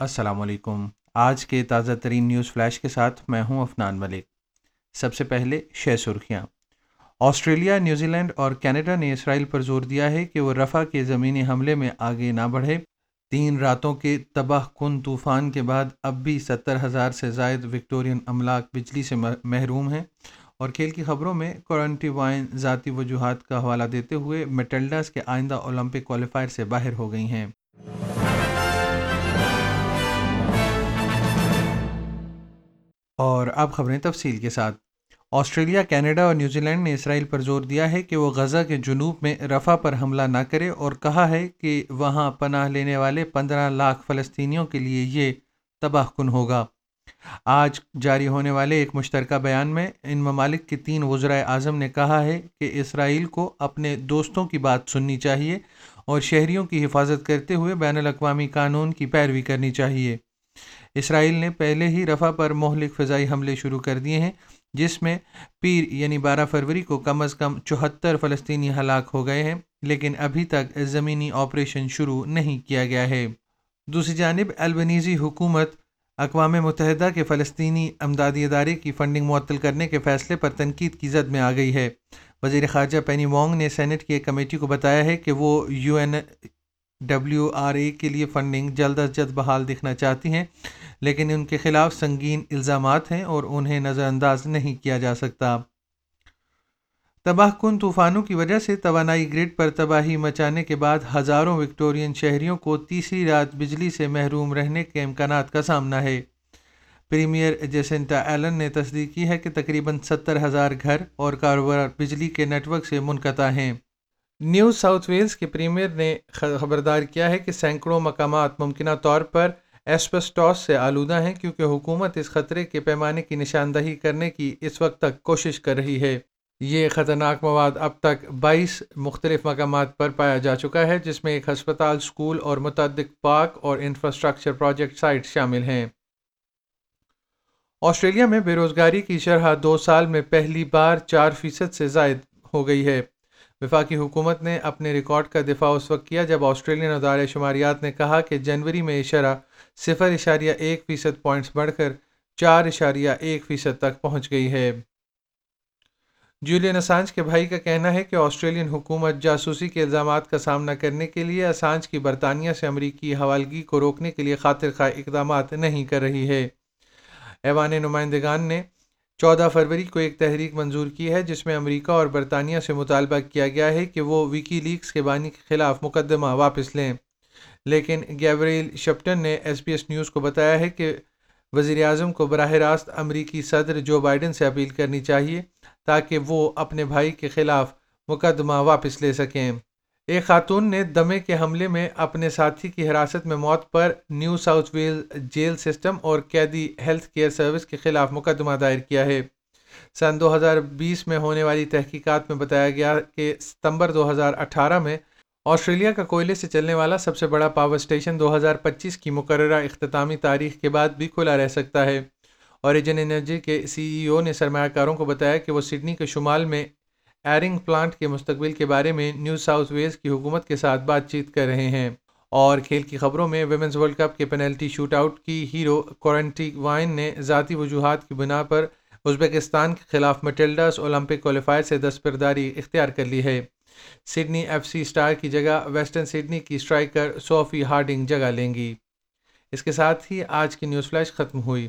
السلام علیکم۔ آج کے تازہ ترین نیوز فلیش کے ساتھ میں ہوں افنان ملک۔ سب سے پہلے شہ سرخیاں۔ آسٹریلیا نیوزی لینڈ اور کینیڈا نے اسرائیل پر زور دیا ہے کہ وہ رفع کے زمینی حملے میں آگے نہ بڑھے۔ تین راتوں کے تباہ کن طوفان کے بعد اب بھی ستر ہزار سے زائد وکٹورین املاک بجلی سے محروم ہیں۔ اور کھیل کی خبروں میں کورنٹی وائن ذاتی وجوہات کا حوالہ دیتے ہوئے میٹلڈاز کے آئندہ اولمپک کوالیفائر سے باہر ہو گئی ہیں۔ اور اب خبریں تفصیل کے ساتھ۔ آسٹریلیا، کینیڈا اور نیوزی لینڈ نے اسرائیل پر زور دیا ہے کہ وہ غزہ کے جنوب میں رفع پر حملہ نہ کرے اور کہا ہے کہ وہاں پناہ لینے والے پندرہ لاکھ فلسطینیوں کے لیے یہ تباہ کن ہوگا۔ آج جاری ہونے والے ایک مشترکہ بیان میں ان ممالک کے تین وزرائے اعظم نے کہا ہے کہ اسرائیل کو اپنے دوستوں کی بات سننی چاہیے اور شہریوں کی حفاظت کرتے ہوئے بین الاقوامی قانون کی پیروی کرنی چاہیے۔ اسرائیل نے پہلے ہی رفع پر مہلک فضائی حملے شروع کر دیے ہیں، جس میں پیر یعنی بارہ فروری کو کم از کم چوہتر فلسطینی ہلاک ہو گئے ہیں، لیکن ابھی تک زمینی آپریشن شروع نہیں کیا گیا ہے۔ دوسری جانب، البنیزی حکومت اقوام متحدہ کے فلسطینی امدادی ادارے کی فنڈنگ معطل کرنے کے فیصلے پر تنقید کی زد میں آ گئی ہے۔ وزیر خارجہ پینی وانگ نے سینٹ کی ایک کمیٹی کو بتایا ہے کہ وہ U N W R A کے لیے فنڈنگ جلد از جلد بحال دیکھنا چاہتی ہیں، لیکن ان کے خلاف سنگین الزامات ہیں اور انہیں نظر انداز نہیں کیا جا سکتا۔ تباہ کن طوفانوں کی وجہ سے توانائی گرڈ پر تباہی مچانے کے بعد ہزاروں وکٹورین شہریوں کو تیسری رات بجلی سے محروم رہنے کے امکانات کا سامنا ہے۔ پریمیئر جیسنٹا ایلن نے تصدیق کی ہے کہ تقریباً ستر ہزار گھر اور کاروبار بجلی کے نیٹ ورک سے منقطع ہیں۔ نیو ساؤتھ ویلز کے پریمیئر نے خبردار کیا ہے کہ سینکڑوں مقامات ممکنہ طور پر ایسپسٹاس سے آلودہ ہیں کیونکہ حکومت اس خطرے کے پیمانے کی نشاندہی کرنے کی اس وقت تک کوشش کر رہی ہے۔ یہ خطرناک مواد اب تک بائیس مختلف مقامات پر پایا جا چکا ہے، جس میں ایک ہسپتال اسکول اور متعدد پارک اور انفراسٹرکچر پروجیکٹ سائٹ شامل ہیں۔ آسٹریلیا میں بے روزگاری کی شرح دو سال میں پہلی بار چار فیصد سے زائد ہو گئی ہے۔ وفاقی حکومت نے اپنے ریکارڈ کا دفاع اس وقت کیا جب آسٹریلین ادارے شماریات نے کہا کہ جنوری میں شرح صفر اشاریہ ایک فیصد پوائنٹس بڑھ کر چار اشاریہ ایک فیصد تک پہنچ گئی ہے۔ جولین اسانج کے بھائی کا کہنا ہے کہ آسٹریلین حکومت جاسوسی کے الزامات کا سامنا کرنے کے لیے اسانج کی برطانیہ سے امریکی حوالگی کو روکنے کے لیے خاطر خواہ اقدامات نہیں کر رہی ہے۔ ایوان نمائندگان نے چودہ فروری کو ایک تحریک منظور کی ہے، جس میں امریکہ اور برطانیہ سے مطالبہ کیا گیا ہے کہ وہ ویکی لیکس کے بانی کے خلاف مقدمہ واپس لیں۔ لیکن گیوریل شپٹن نے ایس بی ایس نیوز کو بتایا ہے کہ وزیر اعظم کو براہ راست امریکی صدر جو بائیڈن سے اپیل کرنی چاہیے تاکہ وہ اپنے بھائی کے خلاف مقدمہ واپس لے سکیں۔ ایک خاتون نے دمے کے حملے میں اپنے ساتھی کی حراست میں موت پر New South Wales jail system اور قیدی ہیلتھ کیئر سروس کے خلاف مقدمہ دائر کیا ہے۔ سن دو ہزار بیس میں ہونے والی تحقیقات میں بتایا گیا کہ ستمبر دو ہزار اٹھارہ میں آسٹریلیا کا کوئلے سے چلنے والا سب سے بڑا پاور اسٹیشن دو ہزار پچیس کی مقررہ اختتامی تاریخ کے بعد بھی کھلا رہ سکتا ہے۔ اوریجن انرجی کے سی ای او نے سرمایہ کاروں کو بتایا کہ وہ سڈنی کے شمال میں ایرنگ پلانٹ کے مستقبل کے بارے میں نیو ساؤتھ ویلز کی حکومت کے ساتھ بات چیت کر رہے ہیں۔ اور کھیل کی خبروں میں ویمنز ورلڈ کپ کے پینلٹی شوٹ آؤٹ کی ہیرو کورنٹی وائن نے ذاتی وجوہات کی بنا پر ازبکستان کے خلاف مٹلڈاس اولمپک کوالیفائر سے دستبرداری اختیار کر لی ہے۔ سڈنی ایف سی اسٹار کی جگہ ویسٹرن سڈنی کی اسٹرائکر صوفی ہارڈنگ جگہ لیں گی۔ اس کے ساتھ ہی آج کی نیوز فلیش ختم ہوئی۔